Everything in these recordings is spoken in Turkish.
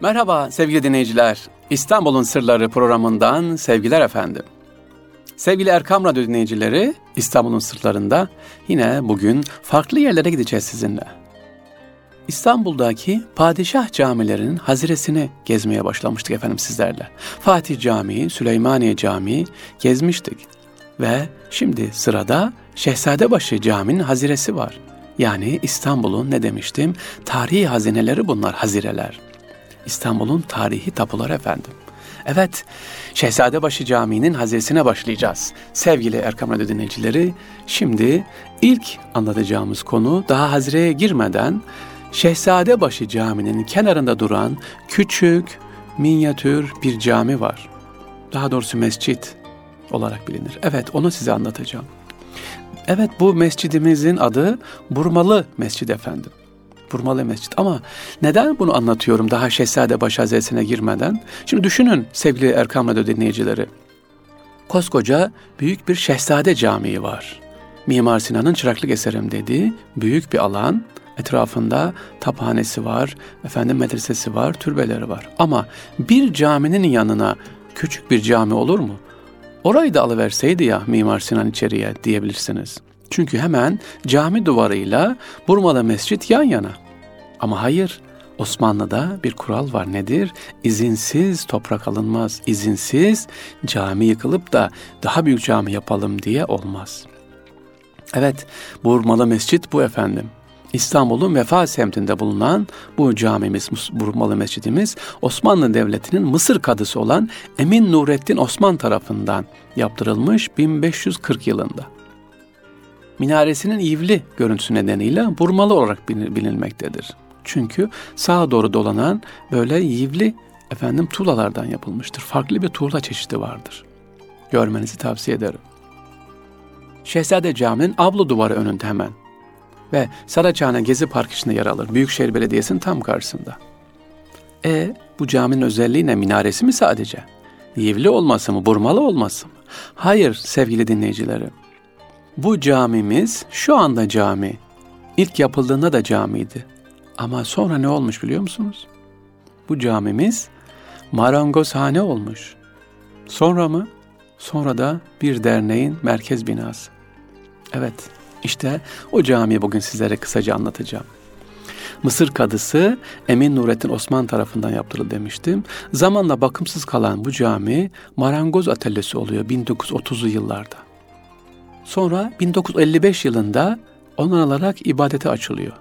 Merhaba sevgili dinleyiciler. İstanbul'un Sırları programından sevgiler efendim. Sevgili Erkam Radyo dinleyicileri, İstanbul'un sırlarında yine bugün farklı yerlere gideceğiz sizinle. İstanbul'daki padişah camilerinin haziresini gezmeye başlamıştık efendim sizlerle. Fatih Camii, Süleymaniye Camii gezmiştik. Ve şimdi sırada Şehzadebaşı Camii'nin haziresi var. Yani İstanbul'un ne demiştim? Tarihi hazineleri bunlar, hazireler. İstanbul'un tarihi tapular efendim. Evet, Şehzadebaşı Camii'nin haziresine başlayacağız. Sevgili Erkam Radyo dinleyicileri, şimdi ilk anlatacağımız konu daha hazireye girmeden Şehzadebaşı Camii'nin kenarında duran küçük, minyatür bir cami var. Daha doğrusu mescit olarak bilinir. Evet, onu size anlatacağım. Evet, bu mescidimizin adı Burmalı Mescid efendim. Burmalı Mescid. Ama neden bunu anlatıyorum daha Şehzadebaşı Hazretesi'ne girmeden? Şimdi düşünün sevgili Erkam Radyo dinleyicileri. Koskoca büyük bir Şehzade Camii var. Mimar Sinan'ın çıraklık eserim dediği büyük bir alan. Etrafında taphanesi var, efendim medresesi var, türbeleri var. Ama bir caminin yanına küçük bir cami olur mu? Orayı da alıverseydi ya Mimar Sinan içeriye diyebilirsiniz. Çünkü hemen cami duvarıyla Burmalı Mescit yan yana. Ama hayır, Osmanlı'da bir kural var nedir? İzinsiz toprak alınmaz. İzinsiz cami yıkılıp da daha büyük cami yapalım diye olmaz. Evet, Burmalı Mescit bu efendim. İstanbul'un Vefa semtinde bulunan bu camimiz, Burmalı Mescidimiz Osmanlı Devleti'nin Mısır kadısı olan Emin Nurettin Osman tarafından yaptırılmış 1540 yılında. Minaresinin ivli görüntüsü nedeniyle burmalı olarak bilinmektedir. Çünkü sağa doğru dolanan böyle yivli efendim tuğlalardan yapılmıştır. Farklı bir tuğla çeşidi vardır. Görmenizi tavsiye ederim. Şehzade Camii'nin avlu duvarı önünde hemen ve Saraçhane Gezi Park içinde yer alır. Büyükşehir Belediyesi'nin tam karşısında. E bu caminin özelliği ne? Minaresi mi sadece? Yivli olması mı? Burmalı olması mı? Hayır sevgili dinleyicilerim. Bu camimiz şu anda cami. İlk yapıldığında da camiydi. Ama sonra ne olmuş biliyor musunuz? Bu camimiz marangozhane olmuş. Sonra mı? Sonra da bir derneğin merkez binası. Evet, işte o camiyi bugün sizlere kısaca anlatacağım. Mısır kadısı Emin Nurettin Osman tarafından yaptırıldı demiştim. Zamanla bakımsız kalan bu cami marangoz atölyesi oluyor 1930'lu yıllarda. Sonra 1955 yılında onarılarak ibadete açılıyor.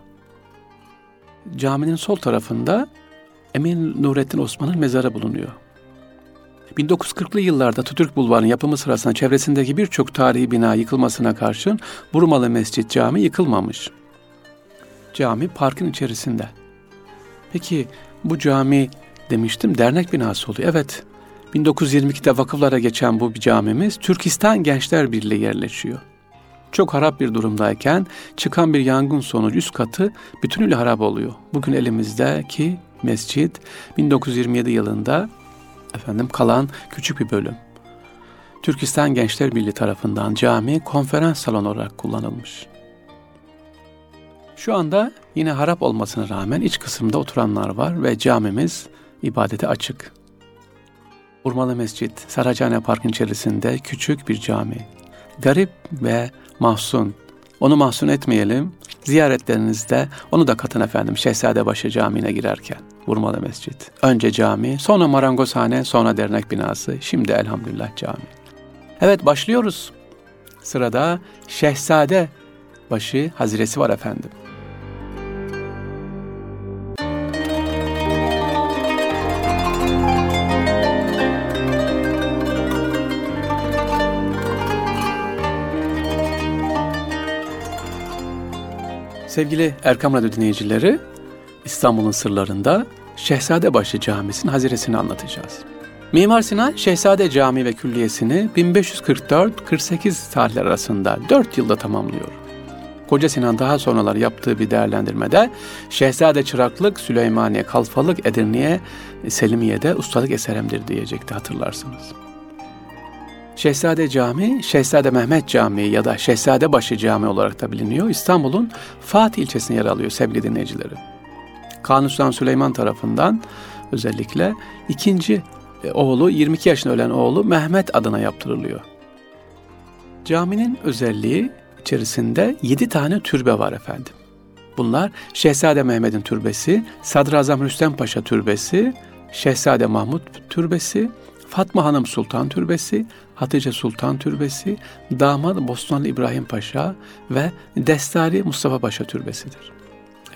Caminin sol tarafında Emin Nurettin Osman'ın mezarı bulunuyor. 1940'lı yıllarda Atatürk Bulvarı'nın yapımı sırasında çevresindeki birçok tarihi bina yıkılmasına karşın Burmalı Mescit Cami yıkılmamış. Cami parkın içerisinde. Peki bu cami demiştim dernek binası oluyor. Evet 1922'de vakıflara geçen bu camimiz Türkistan Gençler Birliği yerleşiyor. Çok harap bir durumdayken çıkan bir yangın sonucu üst katı bütünüyle harap oluyor. Bugün elimizdeki mescit 1927 yılında efendim kalan küçük bir bölüm. Türkistan Gençler Birliği tarafından cami konferans salonu olarak kullanılmış. Şu anda yine harap olmasına rağmen iç kısımda oturanlar var ve camimiz ibadete açık. Urmalı Mescit, Saraçhane Park'ın içerisinde küçük bir cami. Garip ve mahzun. Onu mahzun etmeyelim. Ziyaretlerinizde onu da katın efendim Şehzadebaşı Camii'ne girerken. Vurmalı Mescit. Önce cami, sonra marangozhane, sonra dernek binası, şimdi elhamdülillah cami. Evet başlıyoruz. Sırada Şehzade başı haziresi var efendim. Sevgili Erkam Radyo dinleyicileri, İstanbul'un sırlarında Şehzadebaşı Camisi'nin haziresini anlatacağız. Mimar Sinan Şehzade Camii ve Külliyesini 1544-48 tarihler arasında 4 yılda tamamlıyor. Koca Sinan daha sonralar yaptığı bir değerlendirmede Şehzade Çıraklık, Süleymaniye, Kalfalık, Edirne'ye, Selimiye'de ustalık eseremdir diyecekti hatırlarsınız. Şehzade Camii, Şehzade Mehmet Camii ya da Şehzadebaşı Camii olarak da biliniyor. İstanbul'un Fatih ilçesine yer alıyor sevgili dinleyicilerim. Kanuni Sultan Süleyman tarafından özellikle. İkinci e, oğlu 22 yaşında ölen oğlu Mehmet adına yaptırılıyor. Caminin özelliği içerisinde 7 tane türbe var efendim. Bunlar Şehzade Mehmet'in türbesi, Sadrazam Rüstem Paşa türbesi, Şehzade Mahmut türbesi, Fatma Hanım Sultan Türbesi, Hatice Sultan Türbesi, Damat Bosnanlı İbrahim Paşa ve Destari Mustafa Paşa Türbesidir.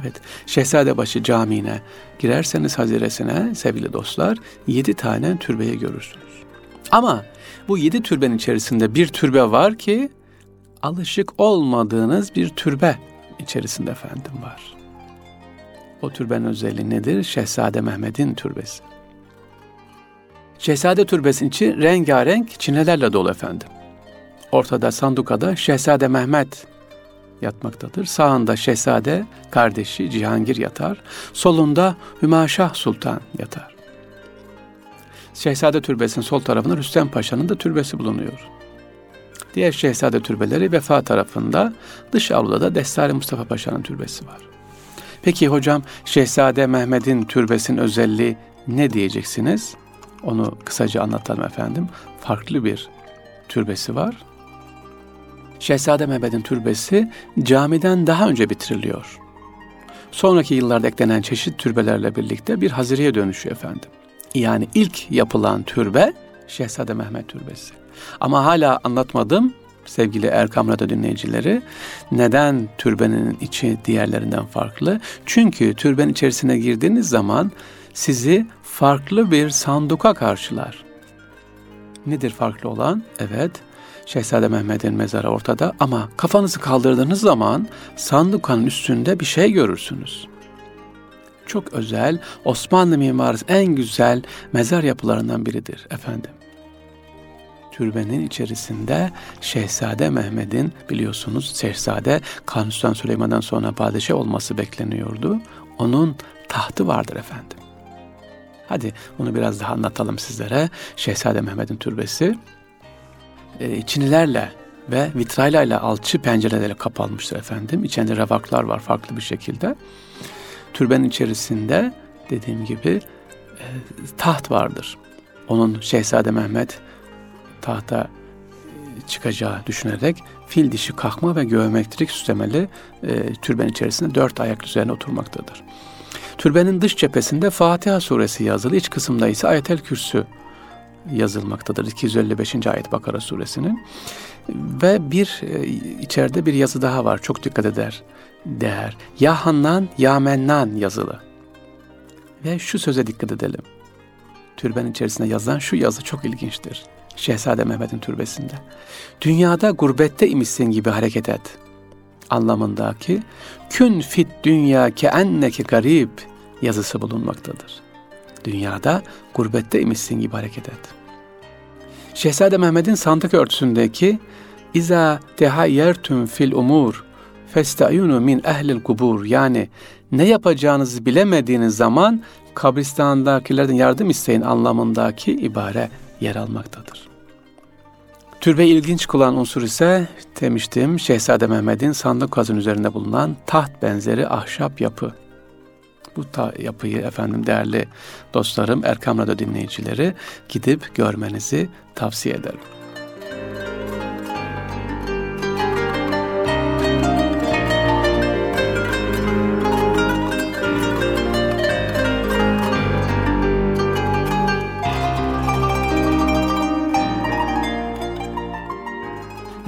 Evet, Şehzadebaşı Camii'ne girerseniz haziresine sevgili dostlar yedi tane türbeyi görürsünüz. Ama bu yedi türbenin içerisinde bir türbe var ki alışık olmadığınız bir türbe içerisinde efendim var. O türbenin özelliği nedir? Şehzade Mehmet'in türbesi. Şehzade türbesinin içi rengarenk çinelerle dolu efendim. Ortada sandukada Şehzade Mehmet yatmaktadır. Sağında Şehzade kardeşi Cihangir yatar. Solunda Hümaşah Sultan yatar. Şehzade türbesinin sol tarafında Rüstem Paşa'nın da türbesi bulunuyor. Diğer şehzade türbeleri vefa tarafında dış avluda da Destari Mustafa Paşa'nın türbesi var. Peki hocam Şehzade Mehmet'in türbesinin özelliği ne diyeceksiniz? Onu kısaca anlatalım efendim. Farklı bir türbesi var. Şehzade Mehmet'in türbesi camiden daha önce bitiriliyor. Sonraki yıllarda eklenen çeşit türbelerle birlikte bir hazireye dönüşüyor efendim. Yani ilk yapılan türbe Şehzade Mehmet Türbesi. Ama hala anlatmadım sevgili Erkam Radyo dinleyicileri. Neden türbenin içi diğerlerinden farklı? Çünkü türbenin içerisine girdiğiniz zaman sizi farklı bir sanduka karşılar. Nedir farklı olan? Evet, Şehzade Mehmet'in mezarı ortada ama kafanızı kaldırdığınız zaman sandukanın üstünde bir şey görürsünüz. Çok özel, Osmanlı mimarisi en güzel mezar yapılarından biridir efendim. Türbenin içerisinde Şehzade Mehmet'in biliyorsunuz Şehzade Kanuni Süleyman'dan sonra padişah olması bekleniyordu. Onun tahtı vardır efendim. Hadi bunu biraz daha anlatalım sizlere. Şehzade Mehmet'in türbesi e, çinilerle ve vitrayla alçı pencerelerle kapalmıştır efendim. İçinde revaklar var farklı bir şekilde. Türbenin içerisinde dediğim gibi e, taht vardır. Onun Şehzade Mehmet tahta e, çıkacağı düşünerek fil dişi kalkma ve geometrik süslemeli e, türben içerisinde dört ayak üzerine oturmaktadır. Türbenin dış cephesinde Fatiha suresi yazılı, iç kısımda ise Ayetel Kürsü yazılmaktadır. 255. ayet Bakara suresinin. Ve bir e, içeride bir yazı daha var. Çok dikkat eder. Değer. Ya Hannan ya Mennan yazılı. Ve şu söze dikkat edelim. Türben içerisinde yazılan şu yazı çok ilginçtir. Şehzade Mehmet'in türbesinde. Dünyada gurbette imişsin gibi hareket et. Anlamındaki kün fit dünya ke enneki garip yazısı bulunmaktadır. Dünyada gurbette imişsin gibi hareket et. Şehzade Mehmet'in sandık örtüsündeki İza tehayyertüm fil umur festayunu min ehlil kubur yani ne yapacağınızı bilemediğiniz zaman kabristandakilerden yardım isteyin anlamındaki ibare yer almaktadır. Türbe ilginç kılan unsur ise demiştim Şehzade Mehmet'in sandık kazın üzerinde bulunan taht benzeri ahşap yapı. Bu ta yapıyı efendim değerli dostlarım Erkam Radyo dinleyicileri gidip görmenizi tavsiye ederim.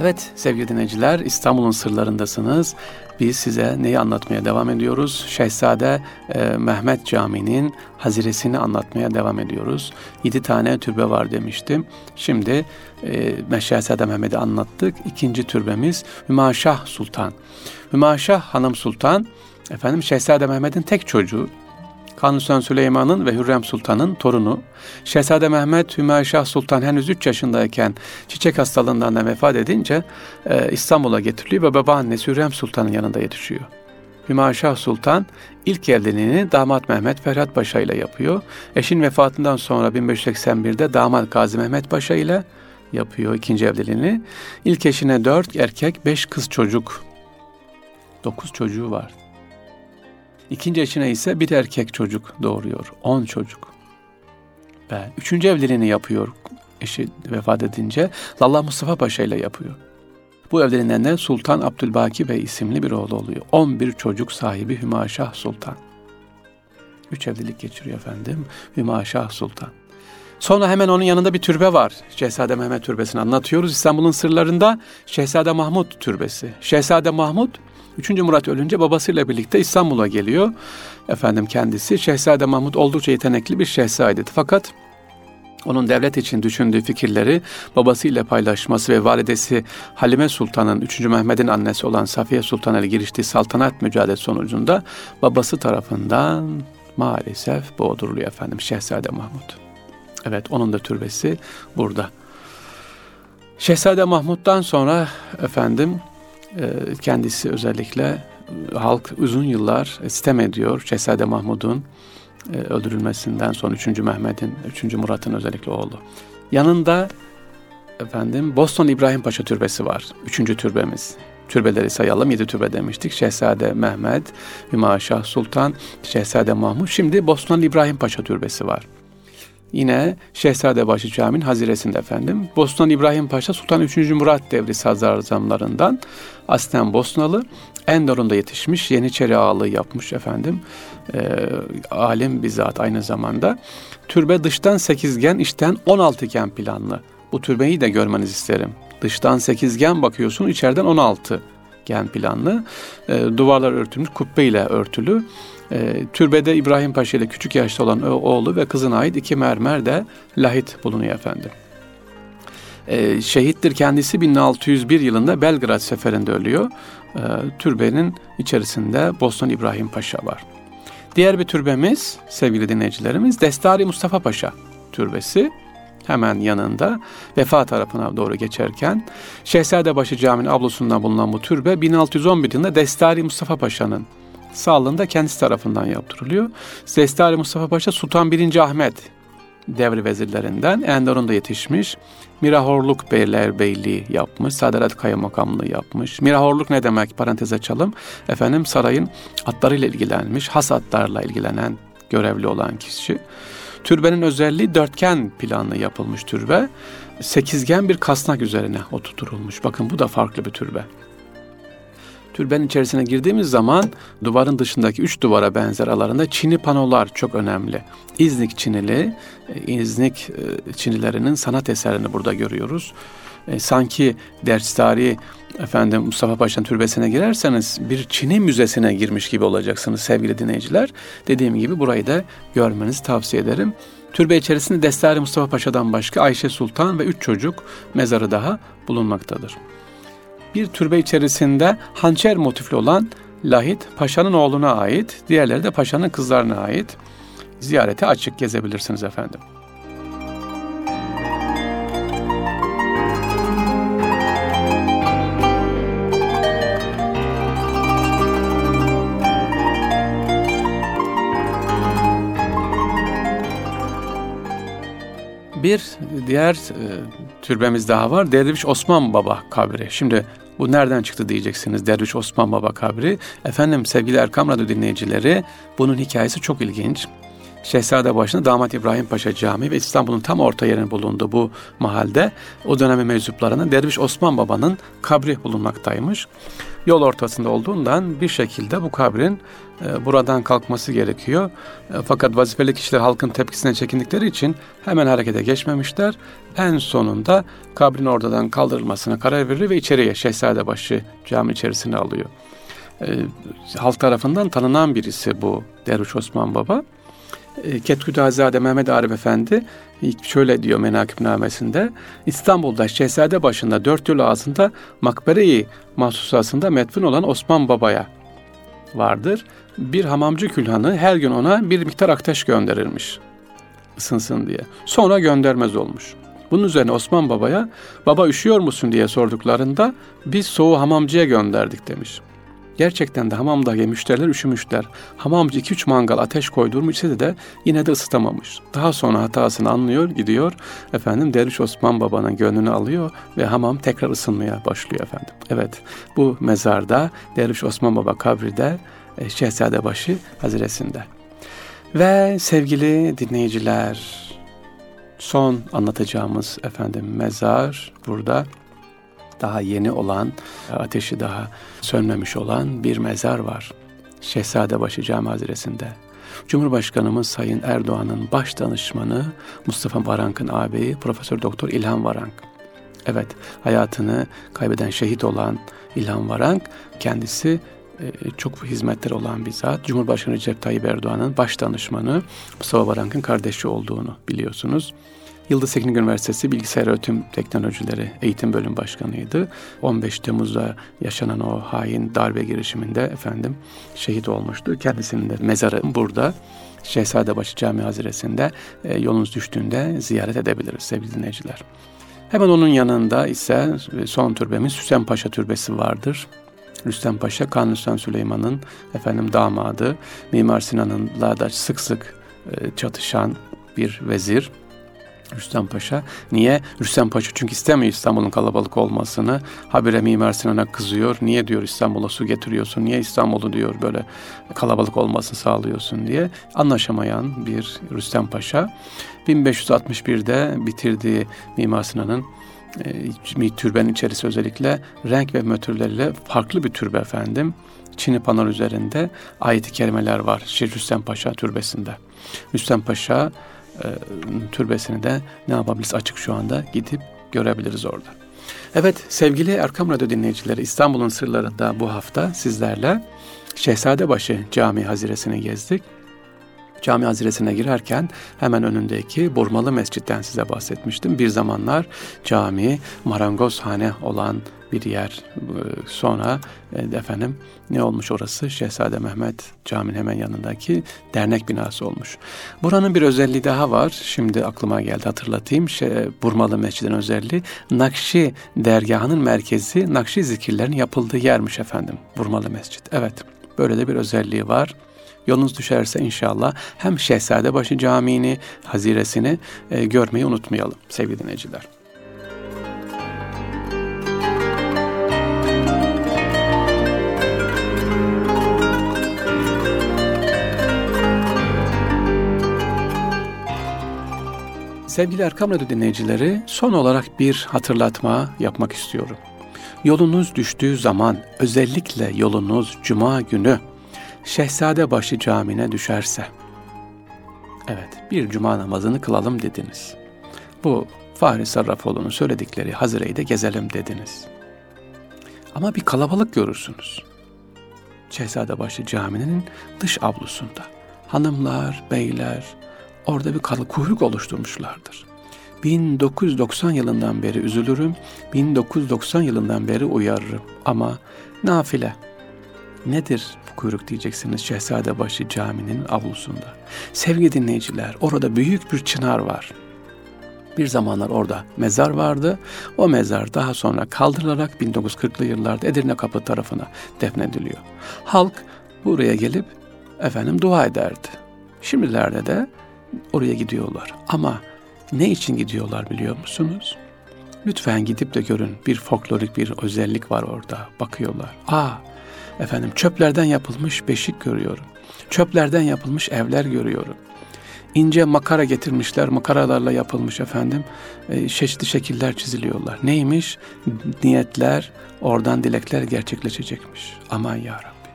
Evet sevgili dinleyiciler İstanbul'un sırlarındasınız. Biz size neyi anlatmaya devam ediyoruz? Şehzade e, Mehmet Camii'nin haziresini anlatmaya devam ediyoruz. Yedi tane türbe var demiştim. Şimdi e, Şehzade Mehmet'i anlattık. İkinci türbemiz Hümaşah Sultan. Hümaşah Hanım Sultan efendim Şehzade Mehmet'in tek çocuğu. Kanuni Süleyman'ın ve Hürrem Sultan'ın torunu. Şehzade Mehmet Hümayşah Sultan henüz 3 yaşındayken çiçek hastalığından vefat edince e, İstanbul'a getiriliyor ve babaannesi Hürrem Sultan'ın yanında yetişiyor. Hümayşah Sultan ilk evliliğini damat Mehmet Ferhat Paşa ile yapıyor. Eşin vefatından sonra 1581'de damat Gazi Mehmet Paşa ile yapıyor ikinci evliliğini. İlk eşine dört erkek, beş kız çocuk. Dokuz çocuğu var. İkinci eşine ise bir erkek çocuk doğuruyor. On çocuk. Ve üçüncü evliliğini yapıyor eşi vefat edince. Lalla Mustafa Paşa ile yapıyor. Bu evlerinden de Sultan Abdülbaki Bey isimli bir oğlu oluyor. 11 çocuk sahibi Hümaşah Sultan. Üç evlilik geçiriyor efendim Hümaşah Sultan. Sonra hemen onun yanında bir türbe var. Şehzade Mehmet Türbesi'ni anlatıyoruz. İstanbul'un sırlarında Şehzade Mahmut Türbesi. Şehzade Mahmut 3. Murat ölünce babasıyla birlikte İstanbul'a geliyor. Efendim kendisi Şehzade Mahmut oldukça yetenekli bir şehzadeydi. Fakat onun devlet için düşündüğü fikirleri babasıyla paylaşması ve validesi Halime Sultan'ın 3. Mehmet'in annesi olan Safiye Sultan'a giriştiği saltanat mücadelesi sonucunda babası tarafından maalesef boğduruluyor efendim Şehzade Mahmut. Evet onun da türbesi burada. Şehzade Mahmut'tan sonra efendim kendisi özellikle e, halk uzun yıllar sitem ediyor Şehzade Mahmud'un e, öldürülmesinden sonra 3. Mehmet'in, 3. Murat'ın özellikle oğlu. Yanında efendim Boston İbrahim Paşa Türbesi var. Üçüncü türbemiz. Türbeleri sayalım. Yedi türbe demiştik. Şehzade Mehmet, Hümaşah Sultan, Şehzade Mahmud. Şimdi Boston İbrahim Paşa Türbesi var. Yine Şehzadebaşı Camii'nin haziresinde efendim. Boston İbrahim Paşa Sultan 3. Murat devri sadrazamlarından aslen Bosnalı. Endor'unda yetişmiş, Yeniçeri ağalığı yapmış efendim. E, alim bizzat aynı zamanda. Türbe dıştan sekizgen, içten 16 iken planlı. Bu türbeyi de görmenizi isterim. Dıştan sekizgen bakıyorsun, içeriden 16 gen planlı. E, duvarlar örtülmüş, kubbe ile örtülü. E, türbede İbrahim Paşa ile küçük yaşta olan oğlu ve kızına ait iki mermer de lahit bulunuyor efendim. E, şehittir kendisi 1601 yılında Belgrad seferinde ölüyor. E, türbenin içerisinde Boston İbrahim Paşa var. Diğer bir türbemiz sevgili dinleyicilerimiz Destari Mustafa Paşa türbesi hemen yanında vefa tarafına doğru geçerken Şehzadebaşı Camii'nin ablusundan bulunan bu türbe 1611 yılında Destari Mustafa Paşa'nın sağlığında kendisi tarafından yaptırılıyor. Destari Mustafa Paşa Sultan 1. Ahmet devri vezirlerinden Enderun'da yetişmiş. Mirahorluk Beyler Beyliği yapmış. Sadarat Kaymakamlığı yapmış. Mirahorluk ne demek? Parantez açalım. Efendim sarayın atlarıyla ilgilenmiş. Has atlarla ilgilenen görevli olan kişi. Türbenin özelliği dörtgen planlı yapılmış türbe. Sekizgen bir kasnak üzerine oturtulmuş. Bakın bu da farklı bir türbe. Türbenin içerisine girdiğimiz zaman duvarın dışındaki üç duvara benzer aralarında Çin'i panolar çok önemli. İznik Çinili, e, İznik e, Çinilerinin sanat eserini burada görüyoruz. E, sanki ders tarihi efendim Mustafa Paşa'nın türbesine girerseniz bir Çin'i müzesine girmiş gibi olacaksınız sevgili dinleyiciler. Dediğim gibi burayı da görmenizi tavsiye ederim. Türbe içerisinde Destari Mustafa Paşa'dan başka Ayşe Sultan ve üç çocuk mezarı daha bulunmaktadır bir türbe içerisinde hançer motifli olan lahit paşanın oğluna ait, diğerleri de paşanın kızlarına ait. Ziyarete açık gezebilirsiniz efendim. Bir diğer e, türbemiz daha var. Derviş Osman Baba kabri. Şimdi bu nereden çıktı diyeceksiniz Derviş Osman Baba kabri. Efendim sevgili Erkam Radyo dinleyicileri bunun hikayesi çok ilginç. Şehzade başında Damat İbrahim Paşa Camii ve İstanbul'un tam orta yerine bulundu bu mahalde. O dönemin meczuplarının Derviş Osman Baba'nın kabri bulunmaktaymış. Yol ortasında olduğundan bir şekilde bu kabrin e, buradan kalkması gerekiyor. E, fakat vazifeli kişiler halkın tepkisine çekindikleri için hemen harekete geçmemişler. En sonunda kabrin oradan kaldırılmasına karar verir ve içeriye Şehzadebaşı cami içerisine alıyor. E, halk tarafından tanınan birisi bu Derviş Osman Baba. E, Ketkütazade Mehmet Arif Efendi şöyle diyor menakibnamesinde İstanbul'da Şehzade başında dört yol ağzında makbere-i mahsusasında metfun olan Osman Baba'ya vardır. Bir hamamcı külhanı her gün ona bir miktar ateş gönderirmiş ısınsın diye. Sonra göndermez olmuş. Bunun üzerine Osman Baba'ya baba üşüyor musun diye sorduklarında biz soğuğu hamamcıya gönderdik demiş. Gerçekten de hamamdaki müşteriler üşümüşler. Hamamcı 2-3 mangal ateş koydurmuş ise de yine de ısıtamamış. Daha sonra hatasını anlıyor, gidiyor. Efendim Derviş Osman Baba'nın gönlünü alıyor ve hamam tekrar ısınmaya başlıyor efendim. Evet bu mezarda Derviş Osman Baba kabride e, Şehzadebaşı Haziresi'nde. Ve sevgili dinleyiciler, son anlatacağımız efendim mezar burada daha yeni olan, ateşi daha sönmemiş olan bir mezar var. Şehzadebaşı Cami Haziresi'nde. Cumhurbaşkanımız Sayın Erdoğan'ın baş danışmanı Mustafa Varank'ın ağabeyi Profesör Doktor İlhan Varank. Evet, hayatını kaybeden şehit olan İlhan Varank kendisi e, çok hizmetleri olan bir zat. Cumhurbaşkanı Recep Tayyip Erdoğan'ın baş danışmanı Mustafa Varank'ın kardeşi olduğunu biliyorsunuz. Yıldız Teknik Üniversitesi Bilgisayar Öğretim Teknolojileri Eğitim Bölüm Başkanıydı. 15 Temmuz'da yaşanan o hain darbe girişiminde efendim şehit olmuştu. Kendisinin de mezarı burada. Şehzadebaşı Cami Haziresi'nde e, yolunuz düştüğünde ziyaret edebiliriz sevgili dinleyiciler. Hemen onun yanında ise son türbemiz Hüseyin Paşa Türbesi vardır. Rüstem Paşa, Kanuni Sultan Süleyman'ın efendim damadı, Mimar Sinan'ınla da sık sık e, çatışan bir vezir. Rüstem Paşa. Niye? Rüstem Paşa çünkü istemiyor İstanbul'un kalabalık olmasını. Habire Mimar Sinan'a kızıyor. Niye diyor İstanbul'a su getiriyorsun? Niye İstanbul'u diyor böyle kalabalık olmasını sağlıyorsun diye. Anlaşamayan bir Rüstem Paşa. 1561'de bitirdiği Mimar Sinan'ın e, türbenin içerisi özellikle renk ve mötürleriyle farklı bir türbe efendim. Çin'i panar üzerinde ayet-i kerimeler var Şir Rüstem Paşa türbesinde. Rüstem Paşa türbesini de ne yapabiliriz açık şu anda gidip görebiliriz orada. Evet sevgili Erkam Radyo dinleyicileri İstanbul'un sırlarında bu hafta sizlerle Şehzadebaşı Cami Haziresi'ni gezdik. Cami Haziresi'ne girerken hemen önündeki Burmalı Mescid'den size bahsetmiştim. Bir zamanlar cami, marangozhane olan bir yer. Sonra e, efendim ne olmuş orası? Şehzade Mehmet Cami'nin hemen yanındaki dernek binası olmuş. Buranın bir özelliği daha var. Şimdi aklıma geldi hatırlatayım. Şey, Burmalı Mescidin özelliği Nakşi dergahının merkezi Nakşi zikirlerin yapıldığı yermiş efendim. Burmalı Mescid. Evet böyle de bir özelliği var. Yolunuz düşerse inşallah hem Şehzadebaşı Camii'ni, haziresini e, görmeyi unutmayalım sevgili dinleyiciler. Sevgili Erkam Radyo dinleyicileri, son olarak bir hatırlatma yapmak istiyorum. Yolunuz düştüğü zaman, özellikle yolunuz Cuma günü Şehzadebaşı Camii'ne düşerse, evet bir Cuma namazını kılalım dediniz. Bu Fahri Sarrafoğlu'nun söyledikleri Hazire'yi de gezelim dediniz. Ama bir kalabalık görürsünüz. Şehzadebaşı Camii'nin dış avlusunda. Hanımlar, beyler, orada bir kuyruk oluşturmuşlardır. 1990 yılından beri üzülürüm, 1990 yılından beri uyarırım ama nafile. Nedir bu kuyruk diyeceksiniz Şehzadebaşı Camii'nin avlusunda. Sevgili dinleyiciler orada büyük bir çınar var. Bir zamanlar orada mezar vardı. O mezar daha sonra kaldırılarak 1940'lı yıllarda Edirne Kapı tarafına defnediliyor. Halk buraya gelip efendim dua ederdi. Şimdilerde de oraya gidiyorlar. Ama ne için gidiyorlar biliyor musunuz? Lütfen gidip de görün. Bir folklorik bir özellik var orada. Bakıyorlar. Aa, efendim çöplerden yapılmış beşik görüyorum. Çöplerden yapılmış evler görüyorum. İnce makara getirmişler, makaralarla yapılmış efendim. E, çeşitli şekiller çiziliyorlar. Neymiş? Niyetler, oradan dilekler gerçekleşecekmiş. Aman ya Rabbi.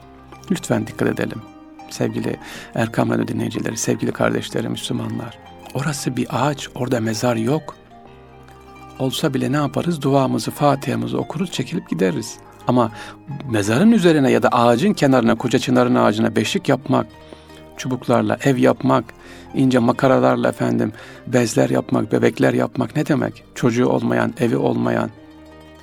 Lütfen dikkat edelim sevgili Erkam Radyo dinleyicileri, sevgili kardeşlerim, Müslümanlar. Orası bir ağaç, orada mezar yok. Olsa bile ne yaparız? Duamızı, Fatiha'mızı okuruz, çekilip gideriz. Ama mezarın üzerine ya da ağacın kenarına, koca çınarın ağacına beşik yapmak, çubuklarla ev yapmak, ince makaralarla efendim bezler yapmak, bebekler yapmak ne demek? Çocuğu olmayan, evi olmayan,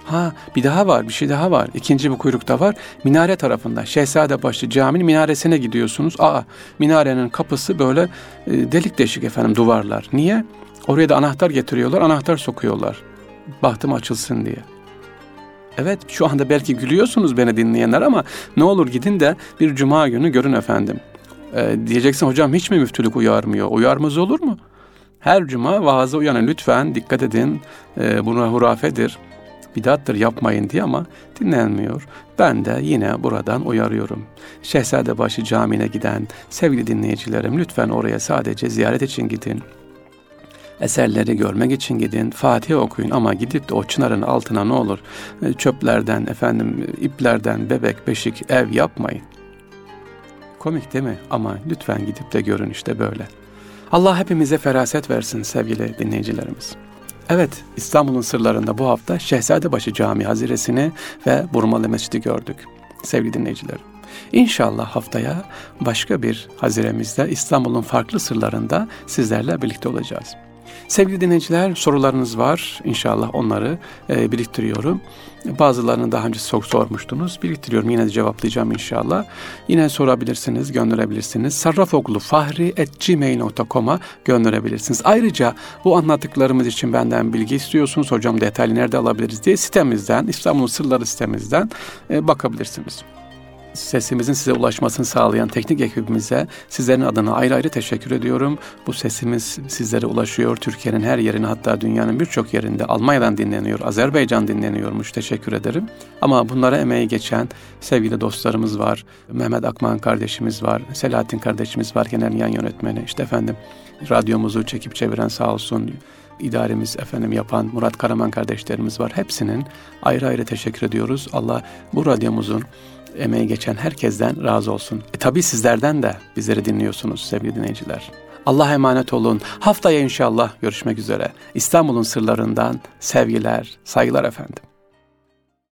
Ha bir daha var, bir şey daha var. İkinci bir kuyrukta var. Minare tarafında. Şehzadebaşı Camii'nin minaresine gidiyorsunuz. Aa minarenin kapısı böyle e, delik deşik efendim duvarlar. Niye? Oraya da anahtar getiriyorlar, anahtar sokuyorlar. Bahtım açılsın diye. Evet şu anda belki gülüyorsunuz beni dinleyenler ama ne olur gidin de bir cuma günü görün efendim. Ee, diyeceksin hocam hiç mi müftülük uyarmıyor? Uyarmaz olur mu? Her cuma vaazı uyanın lütfen dikkat edin. Ee, buna hurafedir bidattır yapmayın diye ama dinlenmiyor. Ben de yine buradan uyarıyorum. Şehzadebaşı Camii'ne giden sevgili dinleyicilerim lütfen oraya sadece ziyaret için gidin eserleri görmek için gidin, Fatiha okuyun ama gidip de o çınarın altına ne olur e, çöplerden, efendim iplerden, bebek, beşik, ev yapmayın. Komik değil mi? Ama lütfen gidip de görün işte böyle. Allah hepimize feraset versin sevgili dinleyicilerimiz. Evet, İstanbul'un sırlarında bu hafta Şehzadebaşı Camii Haziresini ve Burmalı Mescidi gördük sevgili dinleyicilerim. İnşallah haftaya başka bir haziremizde İstanbul'un farklı sırlarında sizlerle birlikte olacağız. Sevgili dinleyiciler sorularınız var. İnşallah onları e, biriktiriyorum. Bazılarını daha önce çok sormuştunuz. Biriktiriyorum yine de cevaplayacağım inşallah. Yine sorabilirsiniz, gönderebilirsiniz. Sarrafoklu fahri.gmail.com'a gönderebilirsiniz. Ayrıca bu anlattıklarımız için benden bilgi istiyorsunuz. Hocam detaylı nerede alabiliriz diye sitemizden, İstanbul Sırları sitemizden e, bakabilirsiniz sesimizin size ulaşmasını sağlayan teknik ekibimize sizlerin adına ayrı ayrı teşekkür ediyorum. Bu sesimiz sizlere ulaşıyor. Türkiye'nin her yerine hatta dünyanın birçok yerinde Almanya'dan dinleniyor, Azerbaycan dinleniyormuş. Teşekkür ederim. Ama bunlara emeği geçen sevgili dostlarımız var. Mehmet Akman kardeşimiz var. Selahattin kardeşimiz var. Genel yan yönetmeni. İşte efendim radyomuzu çekip çeviren sağ olsun idaremiz efendim yapan Murat Karaman kardeşlerimiz var. Hepsinin ayrı ayrı teşekkür ediyoruz. Allah bu radyomuzun emeği geçen herkesten razı olsun. E tabi sizlerden de bizleri dinliyorsunuz sevgili dinleyiciler. Allah emanet olun. Haftaya inşallah görüşmek üzere. İstanbul'un sırlarından sevgiler, saygılar efendim.